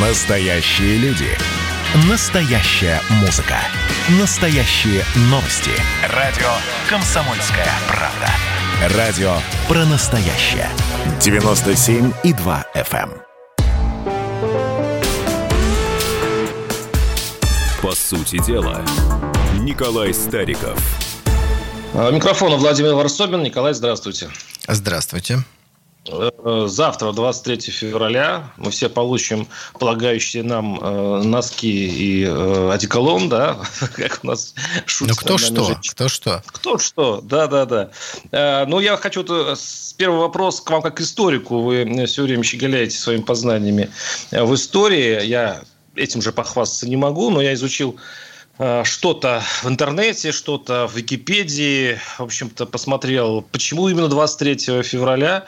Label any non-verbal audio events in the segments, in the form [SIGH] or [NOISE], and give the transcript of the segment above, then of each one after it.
Настоящие люди. Настоящая музыка. Настоящие новости. Радио «Комсомольская правда». Радио про настоящее. 97,2 FM. По сути дела, Николай Стариков. А, Микрофон Владимир Варсобин. Николай, здравствуйте. Здравствуйте. Э, Завтра, 23 февраля, мы все получим полагающие нам э, носки и э, одеколон, да, [LAUGHS] как у нас шутят. Ну, кто что, женщины. кто что. Кто что, да-да-да. Э, Ну, я хочу э, с первый вопрос к вам как к историку. Вы все время щеголяете своими познаниями э, в истории. Я этим же похвастаться не могу, но я изучил что-то в интернете, что-то в Википедии. В общем-то, посмотрел, почему именно 23 февраля.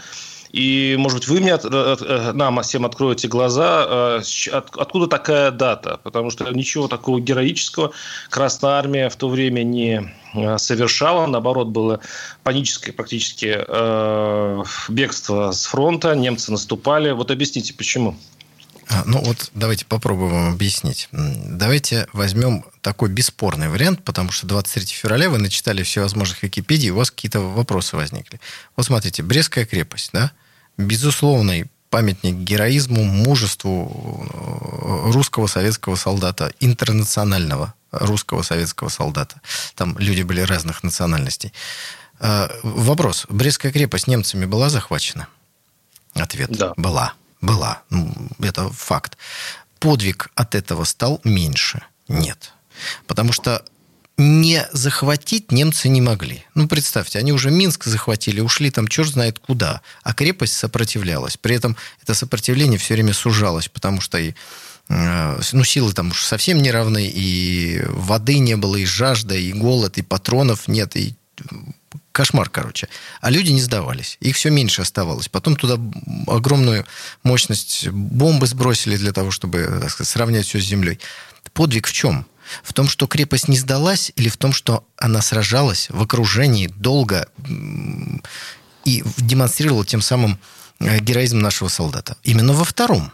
И, может быть, вы мне, э, нам всем откроете глаза, э, откуда такая дата? Потому что ничего такого героического Красная Армия в то время не э, совершала. Наоборот, было паническое практически э, бегство с фронта. Немцы наступали. Вот объясните, почему? А, Ну вот давайте попробуем объяснить. Давайте возьмем такой бесспорный вариант, потому что 23 февраля вы начитали всевозможных Википедий, у вас какие-то вопросы возникли. Вот смотрите, Брестская крепость, да? Безусловный памятник героизму, мужеству э, русского советского солдата, интернационального русского советского солдата. Там люди были разных национальностей. Э, Вопрос. Брестская крепость немцами была захвачена? Ответ. Да. Была. Была. Ну, Это факт. Подвиг от этого стал меньше? Нет. Потому что не захватить немцы не могли. Ну, представьте, они уже Минск захватили, ушли там черт знает куда, а крепость сопротивлялась. При этом это сопротивление все время сужалось, потому что и э, ну, силы там уж совсем не равны, и воды не было, и жажда, и голод, и патронов нет, и кошмар, короче. А люди не сдавались. Их все меньше оставалось. Потом туда огромную мощность бомбы сбросили для того, чтобы сказать, сравнять все с землей. Подвиг в чем? В том, что крепость не сдалась, или в том, что она сражалась в окружении долго и демонстрировала тем самым э, героизм нашего солдата? Именно во втором.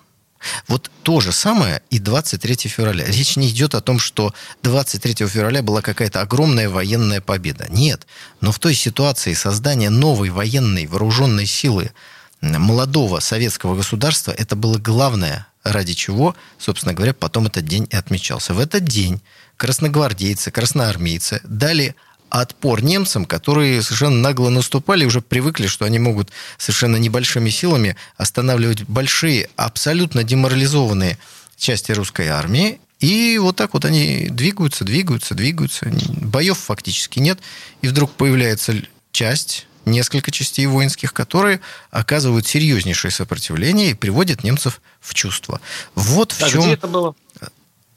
Вот то же самое и 23 февраля. Речь не идет о том, что 23 февраля была какая-то огромная военная победа. Нет. Но в той ситуации создания новой военной вооруженной силы молодого советского государства это было главное, ради чего, собственно говоря, потом этот день и отмечался. В этот день красногвардейцы, красноармейцы дали отпор немцам, которые совершенно нагло наступали, уже привыкли, что они могут совершенно небольшими силами останавливать большие, абсолютно деморализованные части русской армии. И вот так вот они двигаются, двигаются, двигаются. Боев фактически нет. И вдруг появляется часть, несколько частей воинских, которые оказывают серьезнейшее сопротивление и приводят немцев в чувство. Вот в А чем... где это было?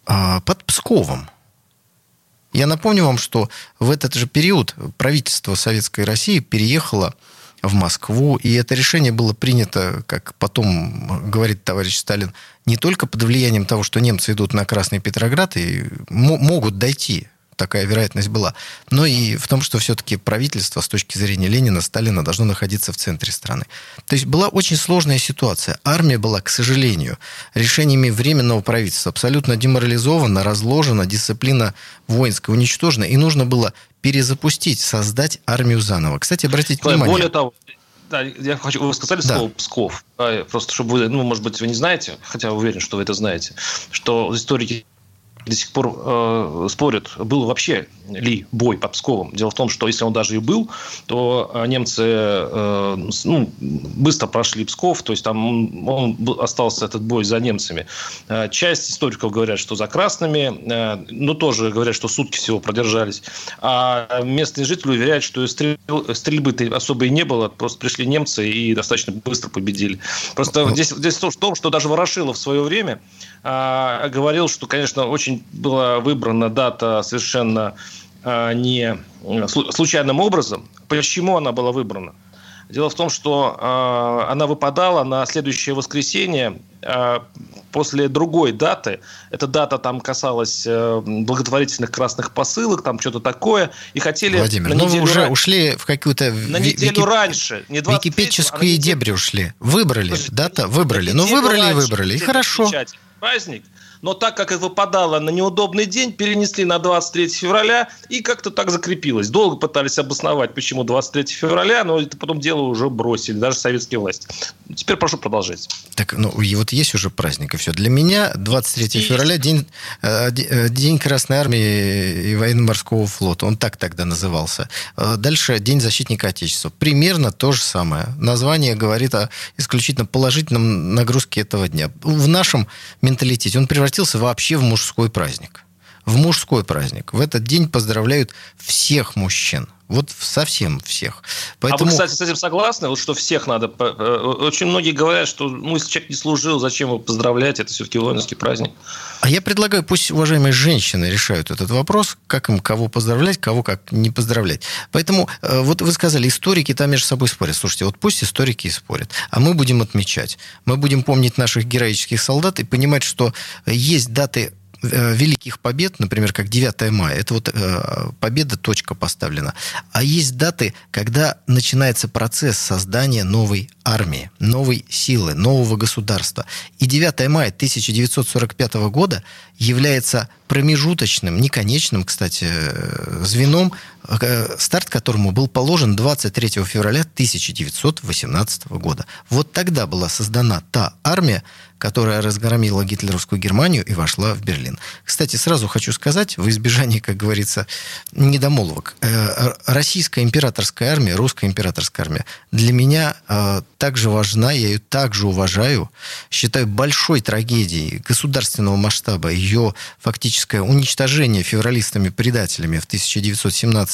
А, под Псковом. Я напомню вам, что в этот же период правительство Советской России переехало в Москву, и это решение было принято, как потом говорит товарищ Сталин, не только под влиянием того, что немцы идут на Красный Петроград и мо- могут дойти, такая вероятность была, но и в том, что все-таки правительство с точки зрения Ленина, Сталина должно находиться в центре страны. То есть была очень сложная ситуация. Армия была, к сожалению, решениями Временного правительства абсолютно деморализована, разложена, дисциплина воинская уничтожена, и нужно было перезапустить, создать армию заново. Кстати, обратите Николай, внимание... Более того, да, я хочу, вы сказали Да. слово Псков, просто чтобы вы, ну, может быть, вы не знаете, хотя уверен, что вы это знаете, что историки до сих пор э, спорят, был вообще ли бой под Псковом. Дело в том, что если он даже и был, то э, немцы э, ну, быстро прошли Псков, то есть там он, остался этот бой за немцами. Э, часть историков говорят, что за красными, э, но тоже говорят, что сутки всего продержались. А местные жители уверяют, что стрел- стрельбы-то особо и не было, просто пришли немцы и достаточно быстро победили. Просто Ну, здесь, здесь в том, что даже Ворошилов в свое время а, говорил, что, конечно, очень была выбрана дата совершенно а, не слу- случайным образом. Почему она была выбрана? Дело в том, что э, она выпадала на следующее воскресенье э, после другой даты. Эта дата там касалась э, благотворительных красных посылок, там что-то такое. И хотели Владимир, ну вы уже ра- ушли в какую-то... на неделю вики- раньше. Не 23, а неделю- дебри ушли. Выбрали, Слушайте, дата, выбрали. Ну, выбрали и выбрали. И хорошо. праздник, но так как это выпадало на неудобный день, перенесли на 23 февраля и как-то так закрепилось. Долго пытались обосновать, почему 23 февраля, но это потом дело уже бросили, даже советские власти. Теперь прошу продолжать. Так, ну, и вот есть уже праздник, и все. Для меня 23 есть. февраля день, э, э, день Красной Армии и военно-морского флота. Он так тогда назывался. Э, дальше День защитника Отечества. Примерно то же самое. Название говорит о исключительно положительном нагрузке этого дня. В нашем менталитете он превращается превратился вообще в мужской праздник. В мужской праздник. В этот день поздравляют всех мужчин. Вот совсем всех. Поэтому... А вы, кстати, с этим согласны? Вот что всех надо... Э, очень многие говорят, что ну, если человек не служил, зачем его поздравлять? Это все-таки воинский праздник. А я предлагаю, пусть уважаемые женщины решают этот вопрос, как им кого поздравлять, кого как не поздравлять. Поэтому э, вот вы сказали, историки там между собой спорят. Слушайте, вот пусть историки и спорят, а мы будем отмечать. Мы будем помнить наших героических солдат и понимать, что есть даты Э, великих побед, например, как 9 мая, это вот э, победа, точка поставлена. А есть даты, когда начинается процесс создания новой армии, новой силы, нового государства. И 9 мая 1945 года является промежуточным, не конечным, кстати, э, звеном, старт которому был положен 23 февраля 1918 года. Вот тогда была создана та армия, которая разгромила гитлеровскую Германию и вошла в Берлин. Кстати, сразу хочу сказать, в избежании, как говорится, недомолвок, э, российская императорская армия, русская императорская армия для меня э, также важна, я ее также уважаю, считаю большой трагедией государственного масштаба ее фактическое уничтожение февралистами-предателями в 1917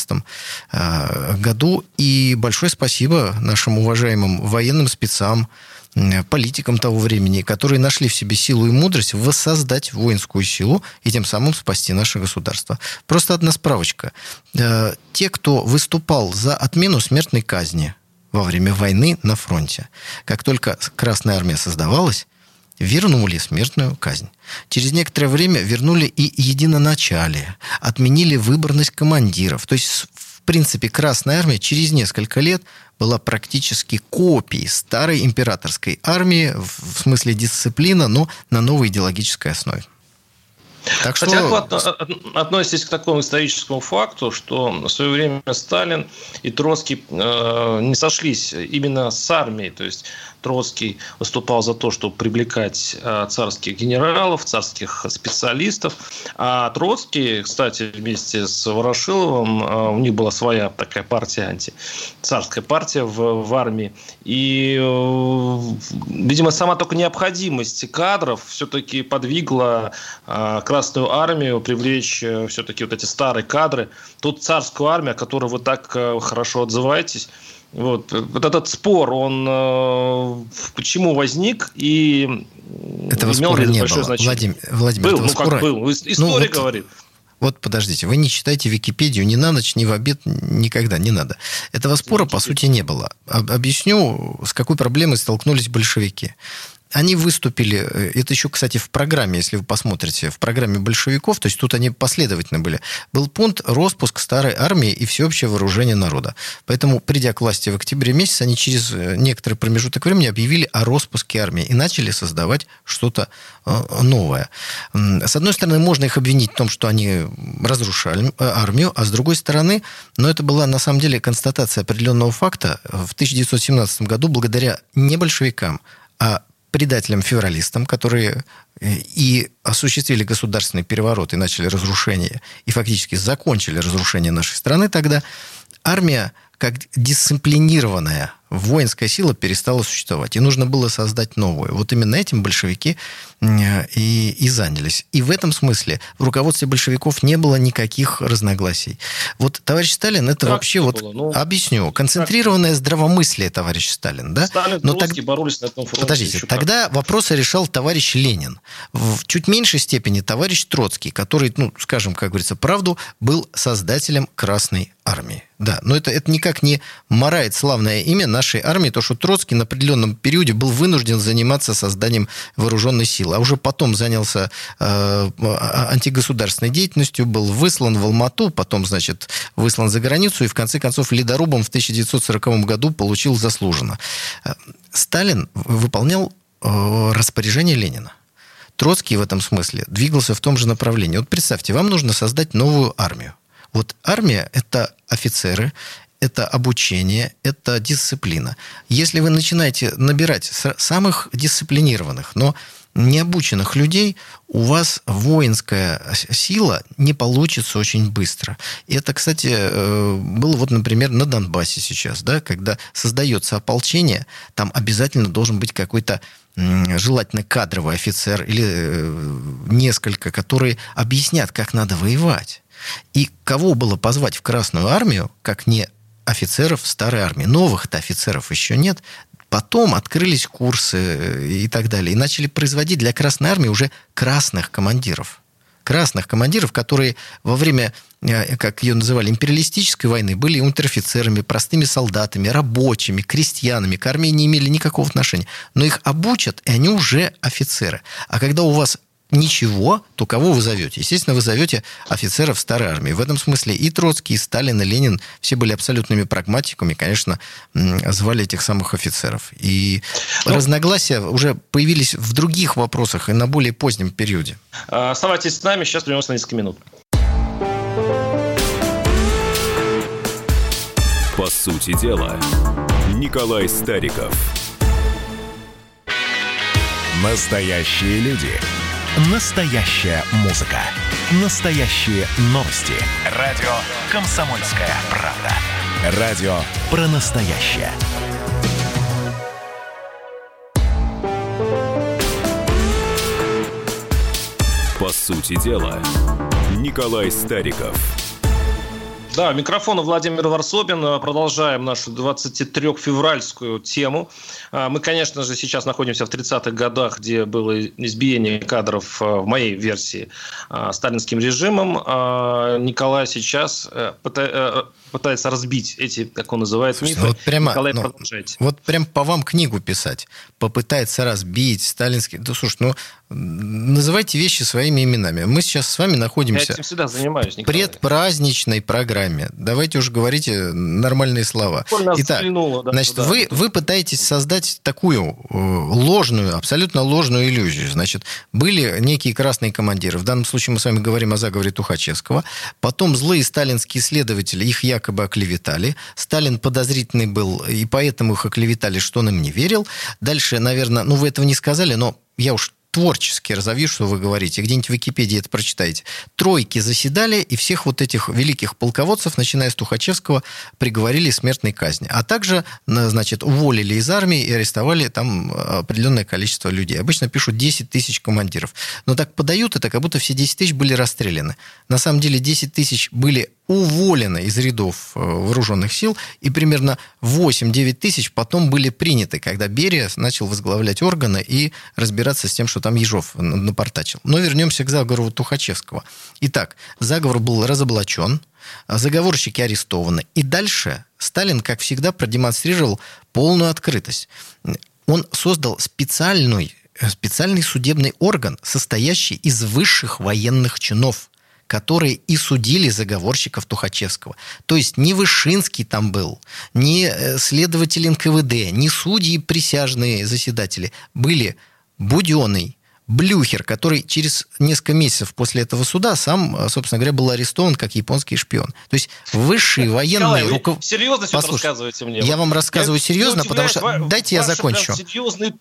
э, году. И большое спасибо нашим уважаемым военным спецам, политикам того времени, которые нашли в себе силу и мудрость воссоздать воинскую силу и тем самым спасти наше государство. Просто одна справочка. Э, те, кто выступал за отмену смертной казни во время войны на фронте, как только Красная Армия создавалась, вернули смертную казнь. Через некоторое время вернули и единоначалие, отменили выборность командиров. То есть, в принципе, Красная Армия через несколько лет была практически копией старой императорской армии в смысле дисциплина, но на новой идеологической основе. Так что... Хотя вы относитесь к такому историческому факту, что в свое время Сталин и Троцкий э, не сошлись именно с армией. То есть Троцкий выступал за то, чтобы привлекать э, царских генералов, царских специалистов. А Троцкий, кстати, вместе с Ворошиловым, э, у них была своя такая партия, антицарская партия в, в армии. И, э, видимо, сама только необходимость кадров все-таки подвигла Красную армию привлечь все-таки вот эти старые кадры. Тут царскую армию, о которой вы так хорошо отзываетесь, вот, вот этот спор, он э, почему возник и этого имел спора не было. Значение? Владимир, Владимир был, ну спора... как был, история ну, вот, говорит. Вот подождите, вы не читайте Википедию ни на ночь, ни в обед, никогда, не надо. Этого спора, по сути, не было. Объясню, с какой проблемой столкнулись большевики. Они выступили, э, это еще, кстати, в программе, если вы посмотрите, в программе большевиков, то есть тут они последовательно были, был пункт распуск старой армии и всеобщее вооружение народа. Поэтому, придя к власти в октябре месяце, они через э, некоторый промежуток времени объявили о распуске армии и начали создавать что-то э, новое. С одной стороны, можно их обвинить в том, что они разрушали армию, а с другой стороны, но это была на самом деле констатация определенного факта. В 1917 году, благодаря не большевикам, а предателям-февралистам, которые э, и осуществили государственный переворот и начали разрушение, и фактически закончили разрушение нашей страны тогда, армия как дисциплинированная воинская сила перестала существовать, и нужно было создать новую. Вот именно этим большевики и, и занялись. И в этом смысле в руководстве большевиков не было никаких разногласий. Вот товарищ Сталин, это как вообще вот было? Ну, объясню, концентрированное как? здравомыслие товарищ Сталин, да? Сталин, Но так... боролись на этом фронте. Подождите, тогда как? вопросы решал товарищ Ленин. В чуть меньшей степени товарищ Троцкий, который, ну, скажем, как говорится, правду, был создателем Красной армии. Да, но это, это никак не марает славное имя нашей армии, то, что Троцкий на определенном периоде был вынужден заниматься созданием вооруженной силы, а уже потом занялся э, антигосударственной деятельностью, был выслан в Алмату, потом, значит, выслан за границу и, в конце концов, ледорубом в 1940 году получил заслуженно. Э, Сталин выполнял э, распоряжение Ленина. Троцкий в этом смысле двигался в том же направлении. Вот представьте, вам нужно создать новую армию. Вот армия – это офицеры, это обучение, это дисциплина. Если вы начинаете набирать самых дисциплинированных, но необученных людей, у вас воинская сила не получится очень быстро. И это, кстати, э, было вот, например, на Донбассе сейчас, да, когда создается ополчение, там обязательно должен быть какой-то желательно кадровый офицер или э, несколько, которые объяснят, как надо воевать. И кого было позвать в Красную армию, как не офицеров старой армии. Новых-то офицеров еще нет. Потом открылись курсы э, и так далее. И начали производить для Красной Армии уже красных командиров. Красных командиров, которые во время, э, как ее называли, империалистической войны, были унтер-офицерами, простыми солдатами, рабочими, крестьянами. К армии не имели никакого отношения. Но их обучат, и они уже офицеры. А когда у вас ничего, то кого вы зовете? Естественно, вы зовете офицеров старой армии. В этом смысле и Троцкий, и Сталин, и Ленин все были абсолютными прагматиками, конечно, звали этих самых офицеров. И ну, разногласия уже появились в других вопросах и на более позднем периоде. А, оставайтесь с нами, сейчас прервемся на несколько минут. По сути дела, Николай Стариков. Настоящие люди – Настоящая музыка. Настоящие новости. Радио «Комсомольская правда». Радио про настоящее. По сути дела, Николай Стариков – да, микрофон Владимир Варсобин. Продолжаем нашу 23-февральскую тему. А, мы, конечно же, сейчас находимся в 30-х годах, где было избиение кадров а, в моей версии а, сталинским режимом. Николай сейчас э, э, пытается разбить эти, как он называет, Слушайте, мифы. Вот прямо, Николай, ну, продолжайте. Вот прям по вам книгу писать. Попытается разбить сталинский... Да, слушай, ну, называйте вещи своими именами. Мы сейчас с вами находимся... Я этим всегда занимаюсь, Николай. предпраздничной программе. Давайте уже говорите нормальные слова. Итак, да, значит, вы, вы пытаетесь создать такую э, ложную, абсолютно ложную иллюзию. Значит, были некие красные командиры. В данном случае мы с вами говорим о заговоре Тухачевского. Потом злые сталинские следователи, их якобы оклеветали. Сталин подозрительный был, и поэтому их оклеветали, что он им не верил. Дальше, наверное, ну вы этого не сказали, но я уж творчески разовью, что вы говорите, где-нибудь в Википедии это прочитаете. Тройки заседали, и всех вот этих великих полководцев, начиная с Тухачевского, приговорили к смертной казни. А также, значит, уволили из армии и арестовали там определенное количество людей. Обычно пишут 10 тысяч командиров. Но так подают это, как будто все 10 тысяч были расстреляны. На самом деле 10 тысяч были уволены из рядов э, вооруженных сил, и примерно 8-9 тысяч потом были приняты, когда Берия начал возглавлять органы и разбираться с тем, что там Ежов напортачил. Но вернемся к заговору Тухачевского. Итак, заговор был разоблачен, заговорщики арестованы. И дальше Сталин, как всегда, продемонстрировал полную открытость. Он создал специальный, специальный судебный орган, состоящий из высших военных чинов – которые и судили заговорщиков Тухачевского. То есть не Вышинский там был, не э, следователь НКВД, не судьи присяжные заседатели. Были Буденный, Блюхер, который через несколько месяцев после этого суда сам, э, собственно говоря, был арестован как японский шпион. То есть высшие военные... Руков... Серьезно все рассказываете мне? Я вам рассказываю я серьезно, потому что... Дайте я закончу.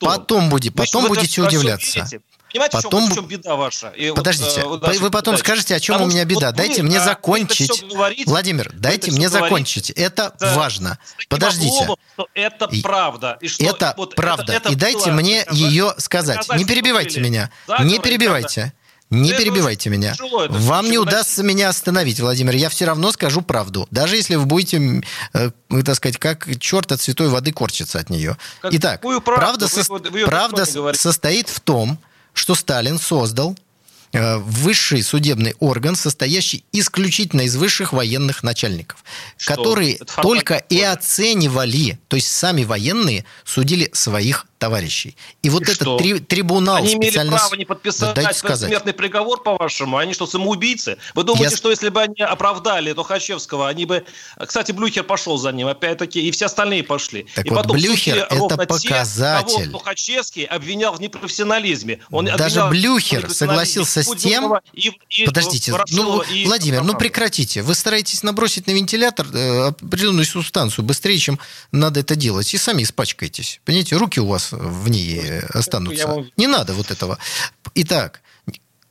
Потом, будет, потом будете удивляться. Видите? Понимаете, потом... в, чем, беда ваша? И Подождите, вот, э, вы потом дальше. скажете, о чем Потому у меня беда. Вот дайте вы, мне а, закончить. Говорите, Владимир, дайте мне закончить. Это, это важно. Подождите. Облом, это правда. И что, это вот, правда. Это, это и дайте мне сказать, ее сказать. Не перебивайте меня. Не перебивайте. Не это перебивайте меня. Тяжело, Вам не удастся найти. меня остановить, Владимир. Я все равно скажу правду. Даже если вы будете, э, так сказать, как черт от святой воды корчиться от нее. Как Итак, правда, вы, со... вы правда состоит в том, что Сталин создал э, высший судебный орган, состоящий исключительно из высших военных начальников, что? которые только и оценивали, то есть сами военные судили своих товарищей. И вот И этот что? три- трибунал Они имели специально... право не подписать Да сказать. смертный приговор, по-вашему? Они что, самоубийцы? Вы думаете, Я- что если бы они оправдали Тухачевского, они бы... Кстати, Блюхер пошел за ним, опять-таки, и все остальные пошли. Так и вот, потом Блюхер это ровно те, показатель. кого Тухачевский обвинял в непрофессионализме. Он Даже Блюхер согласился с Буденного, и- и Подождите, Ворошилова, ну, и Владимир, ну прекратите. Вы стараетесь набросить на вентилятор э, определенную субстанцию быстрее, чем надо это делать, и сами испачкаетесь. Понимаете, руки у вас в ней Я останутся. Не надо вот этого. Итак,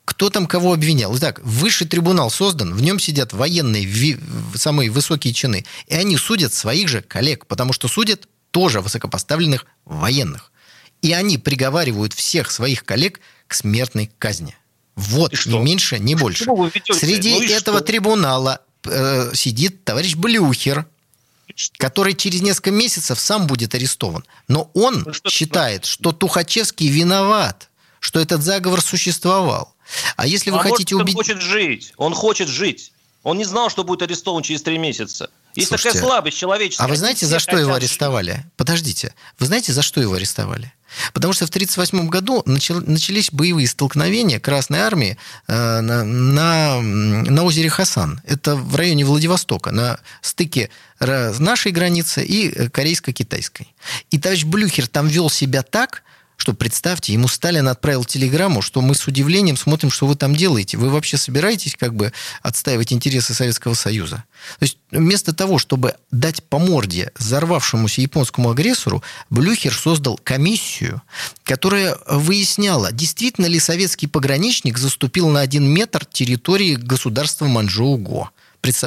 кто там кого обвинял? Итак, высший трибунал создан, в нем сидят военные, ви- самые высокие чины, и они судят своих же коллег, потому что судят тоже высокопоставленных военных. И они приговаривают всех своих коллег к смертной казни. Вот, ни меньше, ни больше. Ведете? Среди Ну этого что? трибунала э, сидит товарищ Блюхер? Который через несколько месяцев сам будет арестован. Но он Ну что считает, что Тухачевский виноват, что этот заговор существовал. А если вы а хотите может, он убить... хочет жить. Он хочет жить. Он не знал, что будет арестован через три месяца. Есть Слушайте, такая слабость человеческая. А вы знаете, за что его хотят арестовали? Подождите. Вы знаете, за что его арестовали? Потому что в 1938 году начал- начались боевые столкновения Красной Армии э, на, на, на озере Хасан. Это в районе Владивостока, на стыке нашей границы и э, корейско-китайской. И товарищ Блюхер там вел себя так, что, представьте, ему Сталин отправил телеграмму, что мы с удивлением смотрим, что вы там делаете. Вы вообще собираетесь как бы отстаивать интересы Советского Союза? То есть вместо того, чтобы дать по морде взорвавшемуся японскому агрессору, Блюхер создал комиссию, которая выясняла, действительно ли советский пограничник заступил на один метр территории государства Манчжоу-Го.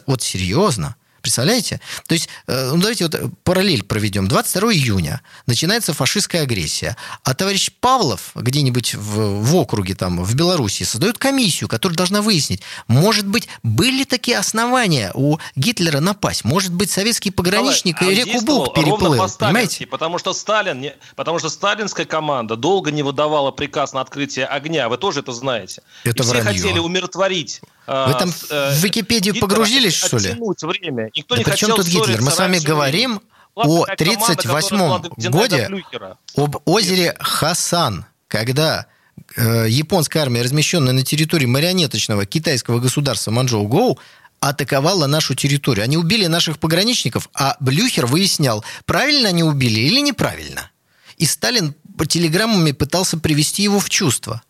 Вот серьезно. Представляете? То есть, э, ну давайте вот параллель проведем. 22 июня начинается фашистская агрессия, а товарищ Павлов где-нибудь в, в округе там, в Беларуси, создает комиссию, которая должна выяснить, может быть, были такие основания у Гитлера напасть, может быть, советский пограничник Николай, и реку Буг переплыл, понимаете? Потому что Сталин, не- потому что сталинская команда долго не выдавала приказ на открытие огня. Вы тоже это знаете. Это И все хотели умиротворить. э, Вы там э, в Википедию Гитлера, погрузились, что ли? время. Никто Да не при чем хотел тут Гитлер? Мы с вами говорим. Была о такая команда, которая 38 была доведена до годе, Блюхера. об озере Хасан, когда э, японская армия, размещенная на территории марионеточного китайского государства Манчжоу-Гоу, атаковала нашу территорию. Они убили наших пограничников, а Блюхер выяснял, правильно они убили или неправильно. И Сталин по телеграммами пытался привести его в чувство.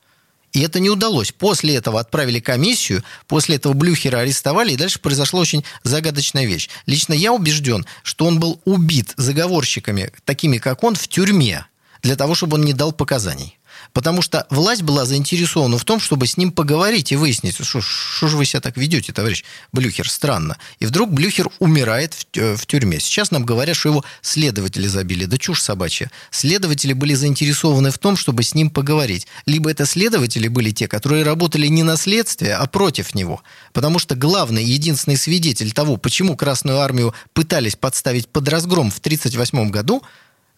И это не удалось. После этого отправили комиссию, после этого Блюхера арестовали, и дальше произошла очень загадочная вещь. Лично я убежден, что он был убит заговорщиками, такими как он, в тюрьме, для того, чтобы он не дал показаний. Потому что власть была заинтересована в том, чтобы с ним поговорить и выяснить, что, же вы себя так ведете, товарищ Блюхер, странно. И вдруг Блюхер умирает в, в тюрьме. Сейчас нам говорят, что его следователи забили. Да чушь собачья. Следователи были заинтересованы в том, чтобы с ним поговорить. Либо это следователи были те, которые работали не на следствие, а против него. Потому что главный, единственный свидетель того, почему Красную Армию пытались подставить под разгром в 1938 году,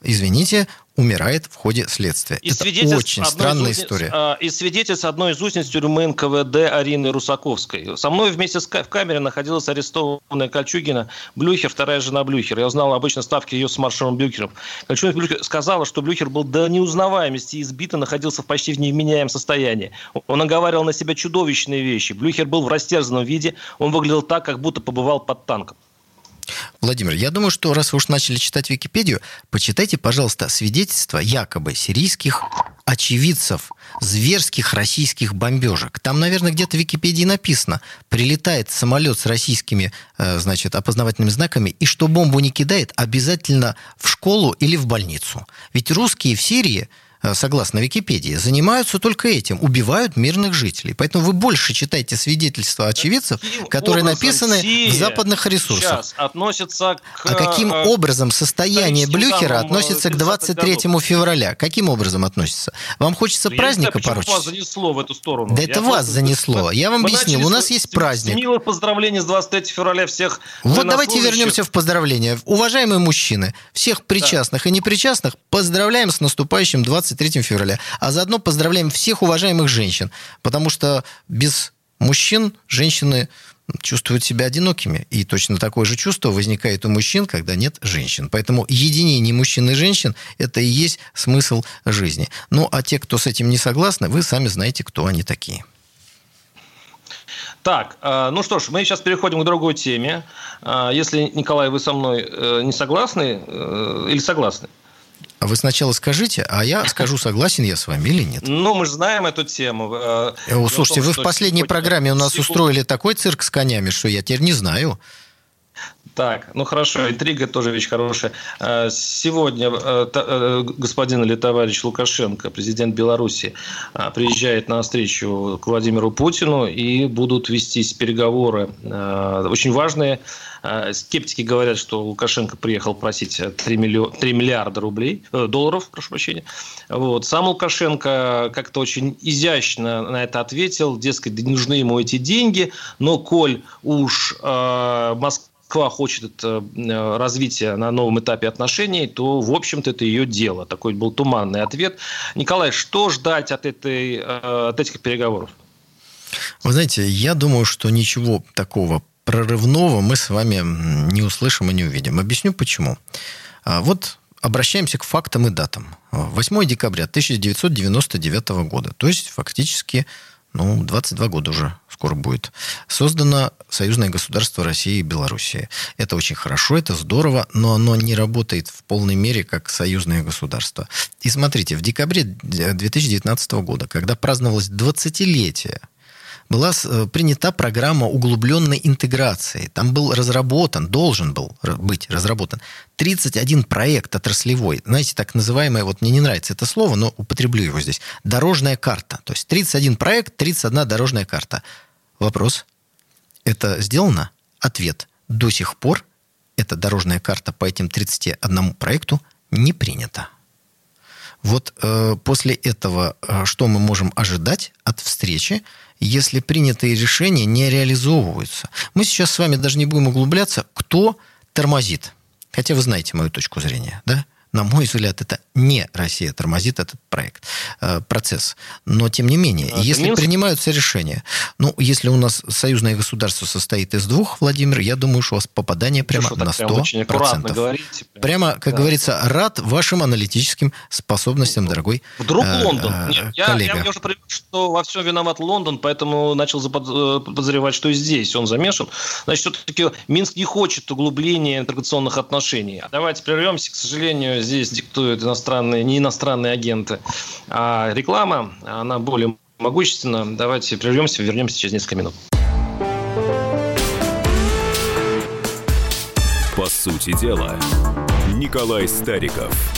извините, умирает в ходе следствия. И Это очень одной странная из история. а, И свидетельств одной из узниц тюрьмы НКВД Арины Русаковской. Со мной вместе с в камере находилась арестованная Кольчугина Блюхер, вторая жена Блюхера. Я узнал обычно ставки ее с маршалом Блюхером. Кольчугина Блюхер сказала, что Блюхер был до неузнаваемости избит и находился в почти в невменяемом состоянии. Он оговаривал на себя чудовищные вещи. Блюхер был в растерзанном виде. Он выглядел так, как будто побывал под танком. Владимир, я думаю, что раз вы уж начали читать Википедию, почитайте, пожалуйста, свидетельства якобы сирийских очевидцев зверских российских бомбежек. Там, наверное, где-то в Википедии написано, прилетает самолет с российскими, э, значит, опознавательными знаками, и что бомбу не кидает, обязательно в школу или в больницу. Ведь русские в Сирии согласно Википедии, занимаются только этим, убивают мирных жителей. Поэтому вы больше читайте свидетельства очевидцев, Каким которые написаны в западных ресурсах. Относится к... А каким э, образом состояние Блюхера данным, относится к 30-х 23 февраля? Каким образом относится? Вам хочется знаю, праздника почему вас порочить? занесло в эту сторону. Да Я это вас занесло. [LAUGHS] Я вам объяснил. У нас есть праздник. С милых поздравлений с 23 февраля всех Вот давайте вернемся в поздравления. Уважаемые мужчины, всех причастных и непричастных поздравляем с наступающим 23 февраля. А заодно поздравляем всех уважаемых женщин. Потому что без мужчин женщины чувствуют себя одинокими. И точно такое же чувство возникает у мужчин, когда нет женщин. Поэтому единение мужчин и женщин – это и есть смысл жизни. Ну, а те, кто с этим не согласны, вы сами знаете, кто они такие. Так, э, ну что ж, мы сейчас переходим к другой теме. Э, если, Николай, вы со мной э, не согласны или согласны? А вы сначала скажите, а я скажу, согласен я с вами или нет. Ну, мы же знаем эту тему. О, слушайте, том, вы в последней программе у нас устроили такой цирк с конями, что я теперь не знаю. Так, ну хорошо, интрига тоже вещь хорошая. А, сегодня э, э, господин или товарищ Лукашенко, президент Беларуси, приезжает на встречу к Владимиру Путину и будут вестись переговоры очень важные. Скептики говорят, что Лукашенко приехал просить 3, миллион, 3 миллиарда рублей, э, долларов, прошу прощения. Вот. Сам Лукашенко как-то очень изящно на это ответил, дескать, не нужны ему эти деньги, но коль уж э, Москва Москва хочет э, развития на новом этапе отношений, то, в общем-то, это ее дело. Такой был туманный ответ. Николай, что ждать от, этой, э, от этих переговоров? Вы знаете, я думаю, что ничего такого прорывного мы с вами не услышим и не увидим. Объясню почему. А, вот обращаемся к фактам и датам. 8 декабря 1999 года, то есть фактически ну, 22 года уже скоро будет, создано союзное государство России и Белоруссии. Это очень хорошо, это здорово, но оно не работает в полной мере как союзное государство. И смотрите, в декабре 2019 года, когда праздновалось 20-летие была э, принята программа углубленной интеграции. Там был разработан, должен был быть разработан 31 проект отраслевой. Знаете, так называемое, вот мне не нравится это слово, но употреблю его здесь. Дорожная карта. То есть 31 проект, 31 дорожная карта. Вопрос. Это сделано? Ответ. До сих пор эта дорожная карта по этим 31 проекту не принята. Вот э, после этого э, что мы можем ожидать от встречи? если принятые решения не реализовываются. Мы сейчас с вами даже не будем углубляться, кто тормозит. Хотя вы знаете мою точку зрения, да? На мой взгляд, это не Россия тормозит этот проект, э, процесс. Но, тем не менее, а если Минск? принимаются решения, ну, если у нас союзное государство состоит из двух, Владимир, я думаю, что у вас попадание прямо что, на 100%. Прям говорите, прямо, как да. говорится, рад вашим аналитическим способностям, дорогой Вдруг э, Лондон? Э, Нет, коллега. Я, я уже привык, что во всем виноват Лондон, поэтому начал э, подозревать, что и здесь он замешан. Значит, все-таки Минск не хочет углубления интеграционных отношений. Давайте прервемся, к сожалению, здесь диктуют иностранные, не иностранные агенты, а реклама, она более могущественна. Давайте прервемся, вернемся через несколько минут. По сути дела, Николай Стариков –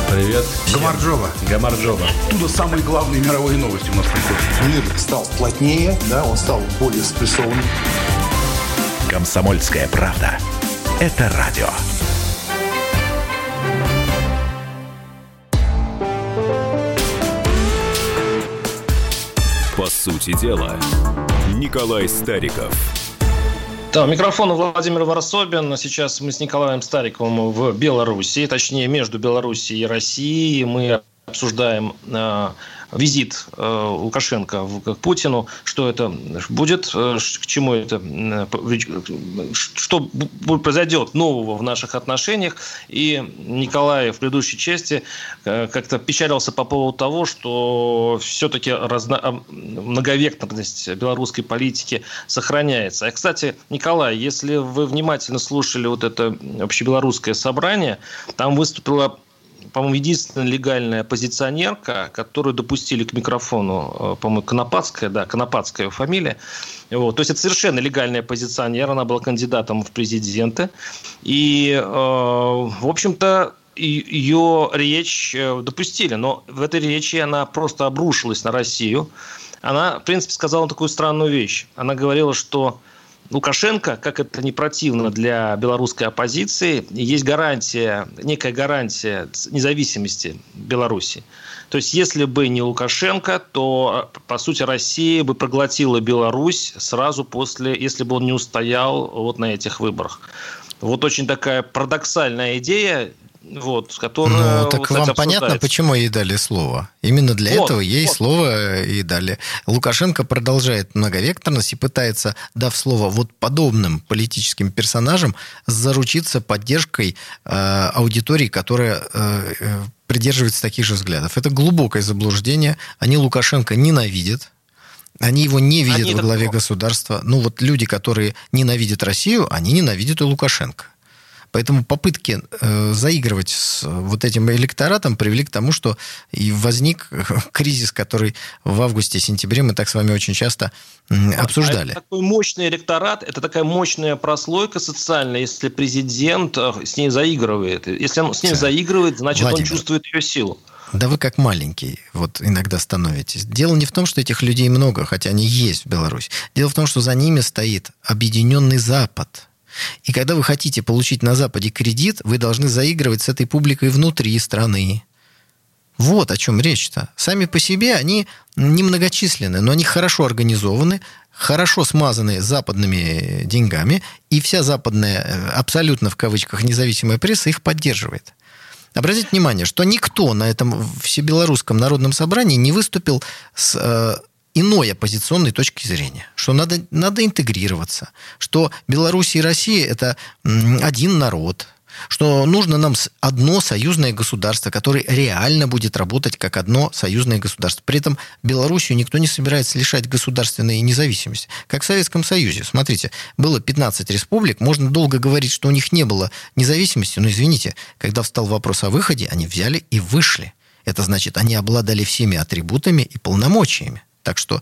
Привет. Гамарджоба. Гамарджоба. Оттуда самые главные мировые новости у нас приходят. Мир стал плотнее, да, он стал более спрессованным. Комсомольская правда. Это радио. По сути дела, Николай Стариков. Да, микрофон Владимир Варсобин. Сейчас мы с Николаем Стариковым в Беларуси, точнее, между Белоруссией и Россией. Мы обсуждаем э, визит э, Лукашенко к Путину, что это будет, э, к чему это, э, что произойдет нового в наших отношениях. И Николай в предыдущей части как-то печалился по поводу того, что все-таки разно... многовекторность белорусской политики сохраняется. А, кстати, Николай, если вы внимательно слушали вот это общебелорусское собрание, там выступила по-моему, единственная легальная оппозиционерка, которую допустили к микрофону, э, по-моему, Конопадская, да, Конопадская фамилия. Вот. То есть это совершенно легальная оппозиционер, она была кандидатом в президенты. И, э, в общем-то, ее речь э, допустили, но в этой речи она просто обрушилась на Россию. Она, в принципе, сказала такую странную вещь. Она говорила, что Лукашенко, как это не противно для белорусской оппозиции, есть гарантия, некая гарантия независимости Беларуси. То есть, если бы не Лукашенко, то, по сути, Россия бы проглотила Беларусь сразу после, если бы он не устоял вот на этих выборах. Вот очень такая парадоксальная идея, вот, которая... Ну, так вот, вам понятно, почему ей дали слово? Именно для вот, этого ей вот. слово и дали. Лукашенко продолжает многовекторность и пытается, дав слово вот подобным политическим персонажам, заручиться поддержкой э, аудитории, которая э, э придерживается таких же взглядов. Это глубокое заблуждение. Они Лукашенко ненавидят, они его не видят они во главе государства. Ну вот люди, которые ненавидят Россию, они ненавидят и Лукашенко. Поэтому попытки э, заигрывать с вот этим электоратом привели к тому, что и возник [LAUGHS] кризис, который в августе-сентябре мы так с вами очень часто обсуждали. А это такой мощный электорат, это такая мощная прослойка социальная, если президент э, с ней заигрывает. Если он с ней заигрывает, значит, Владимир, он чувствует ее силу. Да вы как маленький вот иногда становитесь. Дело не в том, что этих людей много, хотя они есть в Беларуси. Дело в том, что за ними стоит объединенный Запад – и когда вы хотите получить на Западе кредит, вы должны заигрывать с этой публикой внутри страны. Вот о чем речь-то. Сами по себе они немногочисленны, но они хорошо организованы, хорошо смазаны западными деньгами, и вся западная, э, абсолютно в кавычках, независимая пресса их поддерживает. Обратите внимание, что никто на этом всебелорусском народном собрании не выступил с э, иной оппозиционной точки зрения, что надо, надо интегрироваться, что Беларусь и Россия – это один народ, что нужно нам одно союзное государство, которое реально будет работать как одно союзное государство. При этом Белоруссию никто не собирается лишать государственной независимости. Как в Советском Союзе. Смотрите, было 15 республик, можно долго говорить, что у них не было независимости, но извините, когда встал вопрос о выходе, они взяли и вышли. Это значит, они обладали всеми атрибутами и полномочиями. Так что,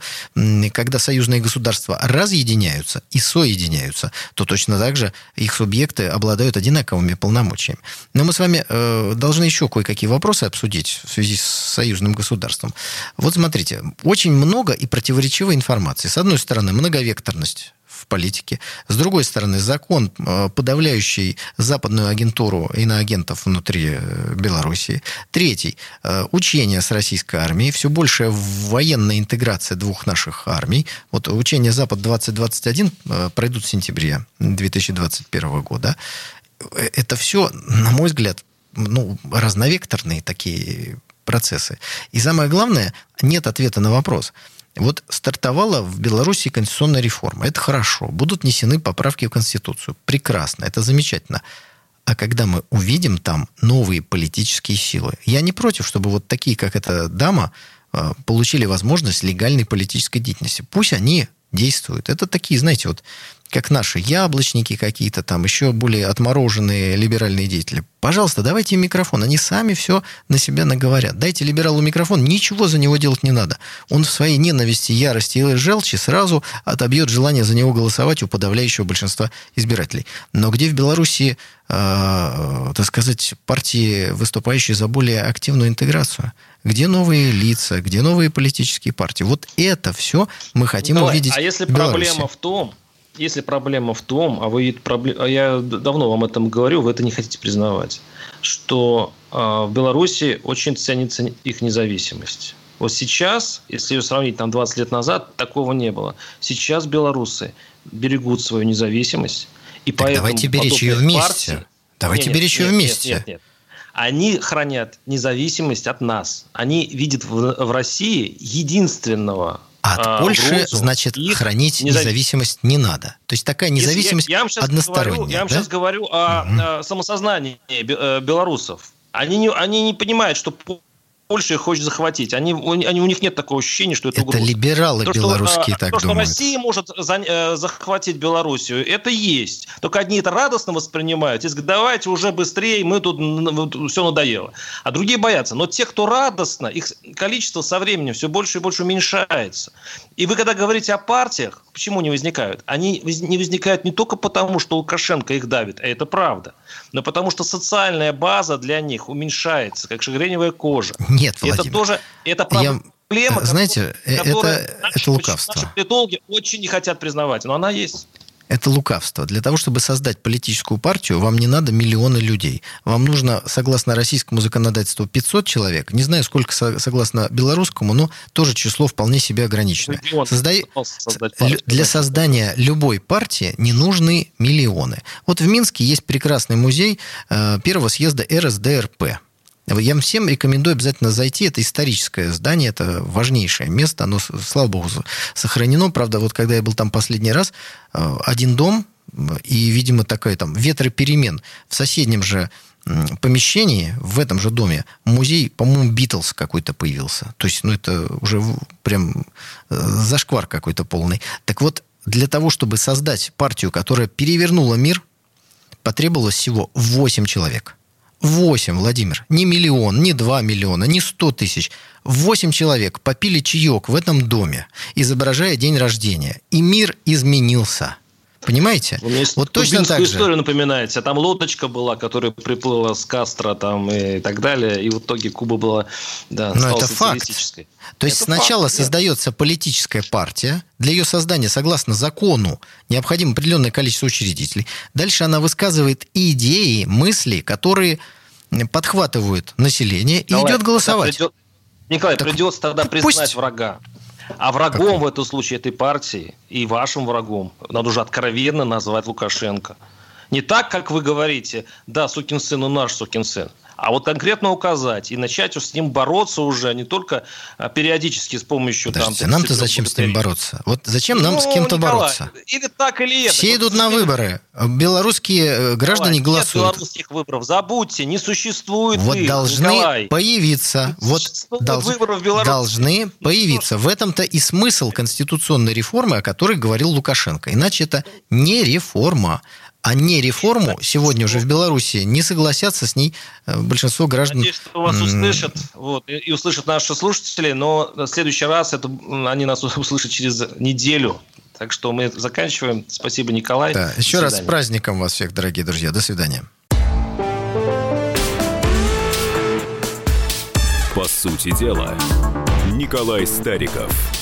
когда союзные государства разъединяются и соединяются, то точно так же их субъекты обладают одинаковыми полномочиями. Но мы с вами э, должны еще кое-какие вопросы обсудить в связи с союзным государством. Вот смотрите, очень много и противоречивой информации. С одной стороны, многовекторность в политике. С другой стороны, закон, э, подавляющий западную агентуру иноагентов внутри э, Белоруссии. Третий. Э, учение с российской армией. Все большая военная интеграция двух наших армий. Вот учения «Запад-2021» пройдут в сентябре 2021 года. Это все, на мой взгляд, ну, разновекторные такие процессы. И самое главное, нет ответа на вопрос – вот стартовала в Беларуси конституционная реформа. Это хорошо. Будут внесены поправки в Конституцию. Прекрасно. Это замечательно. А когда мы увидим там новые политические силы, я не против, чтобы вот такие, как эта дама, э, получили возможность легальной политической деятельности. Пусть они действуют. Это такие, знаете, вот как наши яблочники какие-то, там еще более отмороженные либеральные деятели. Пожалуйста, давайте им микрофон. Они сами все на себя наговорят. Дайте либералу микрофон, ничего за него делать не надо. Он в своей ненависти, ярости и желчи сразу отобьет желание за него голосовать у подавляющего большинства избирателей. Но где в Беларуси, э, так сказать, партии, выступающие за более активную интеграцию? Где новые лица, где новые политические партии? Вот это все мы хотим Давай, увидеть. А если проблема в том, если проблема в том, а вы а я давно вам этом говорю, вы это не хотите признавать, что э, в Беларуси очень ценится их независимость. Вот сейчас, если ее сравнить там 20 лет назад, такого не было. Сейчас белорусы берегут свою независимость. И так поэтому давайте беречь ее вместе. Партии... Давайте нет, беречь нет, ее вместе. Нет, нет, нет. Они хранят независимость от нас. Они видят в, в России единственного а от а, Польши, Грузию, значит, хранить независ... независимость не надо. То есть такая независимость я, я вам односторонняя. Говорю, я вам да? сейчас говорю о, угу. о самосознании э, белорусов. Они не, они не понимают, что Польша их хочет захватить. Они, они, у них нет такого ощущения, что это, это угроза. либералы то, белорусские что, так то, думают. что Россия может за, э, захватить Белоруссию, это есть. Только одни это радостно воспринимают. И говорят, давайте уже быстрее, мы тут все надоело. А другие боятся. Но те, кто радостно, их количество со временем все больше и больше уменьшается. И вы, когда говорите о партиях, почему не возникают? Они не возникают не только потому, что Лукашенко их давит, а это правда, но потому что социальная база для них уменьшается, как шагреневая кожа. Нет, Владимир. Это тоже это проблема. Я... Знаете, которая, это, наши, это лукавство. Наши политологи очень не хотят признавать, но она есть. Это лукавство. Для того, чтобы создать политическую партию, вам не надо миллионы людей. Вам нужно, согласно российскому законодательству, 500 человек. Не знаю, сколько согласно белорусскому, но тоже число вполне себе ограниченное. Создай... Для создания любой партии не нужны миллионы. Вот в Минске есть прекрасный музей э, первого съезда РСДРП. Я всем рекомендую обязательно зайти. Это историческое здание, это важнейшее место. Оно, слава богу, сохранено. Правда, вот когда я был там последний раз, э, один дом, и, видимо, такая там ветроперемен. В соседнем же помещении, в этом же доме, музей, по-моему, Битлз какой-то появился. То есть, ну, это уже прям э, зашквар какой-то полный. Так вот, для того, чтобы создать партию, которая перевернула мир, потребовалось всего 8 человек. 8, Владимир. Не миллион, не 2 миллиона, не 100 тысяч. 8 человек попили чаек в этом доме, изображая день рождения. И мир изменился. Понимаете? Вы мне вот точно так же. историю напоминаете. Там лодочка была, которая приплыла с Кастро там, и так далее. И в итоге Куба была да, Но это факт. То есть это сначала факт, создается нет. политическая партия. Для ее создания, согласно закону, необходимо определенное количество учредителей. Дальше она высказывает идеи, мысли, которые подхватывают население и идет голосовать. Придет, Николай, так, придется тогда признать пусть... врага. А врагом как? в этом случае этой партии и вашим врагом надо уже откровенно назвать Лукашенко. Не так, как вы говорите, да, сукин сын, он наш сукин сын а вот конкретно указать и начать с ним бороться уже, не только а, периодически с помощью... Подождите, там, нам-то зачем с ним бороться? Вот зачем нам ну, с кем-то Николай, бороться? Или так, или это. Все идут на выборы. Белорусские э, граждане Николай, голосуют. Нет белорусских выборов. Забудьте, не существует Вот их, должны Николай. появиться. Вот долж... должны появиться. В этом-то и смысл конституционной реформы, о которой говорил Лукашенко. Иначе это не реформа а не реформу сегодня уже в Беларуси не согласятся с ней э, большинство граждан. Надеюсь, что вас услышат вот, и услышат наши слушатели, но в следующий раз это, они нас услышат через неделю. Так что мы заканчиваем. Спасибо, Николай. Да, еще раз с праздником вас всех, дорогие друзья. До свидания. По сути дела, Николай Стариков –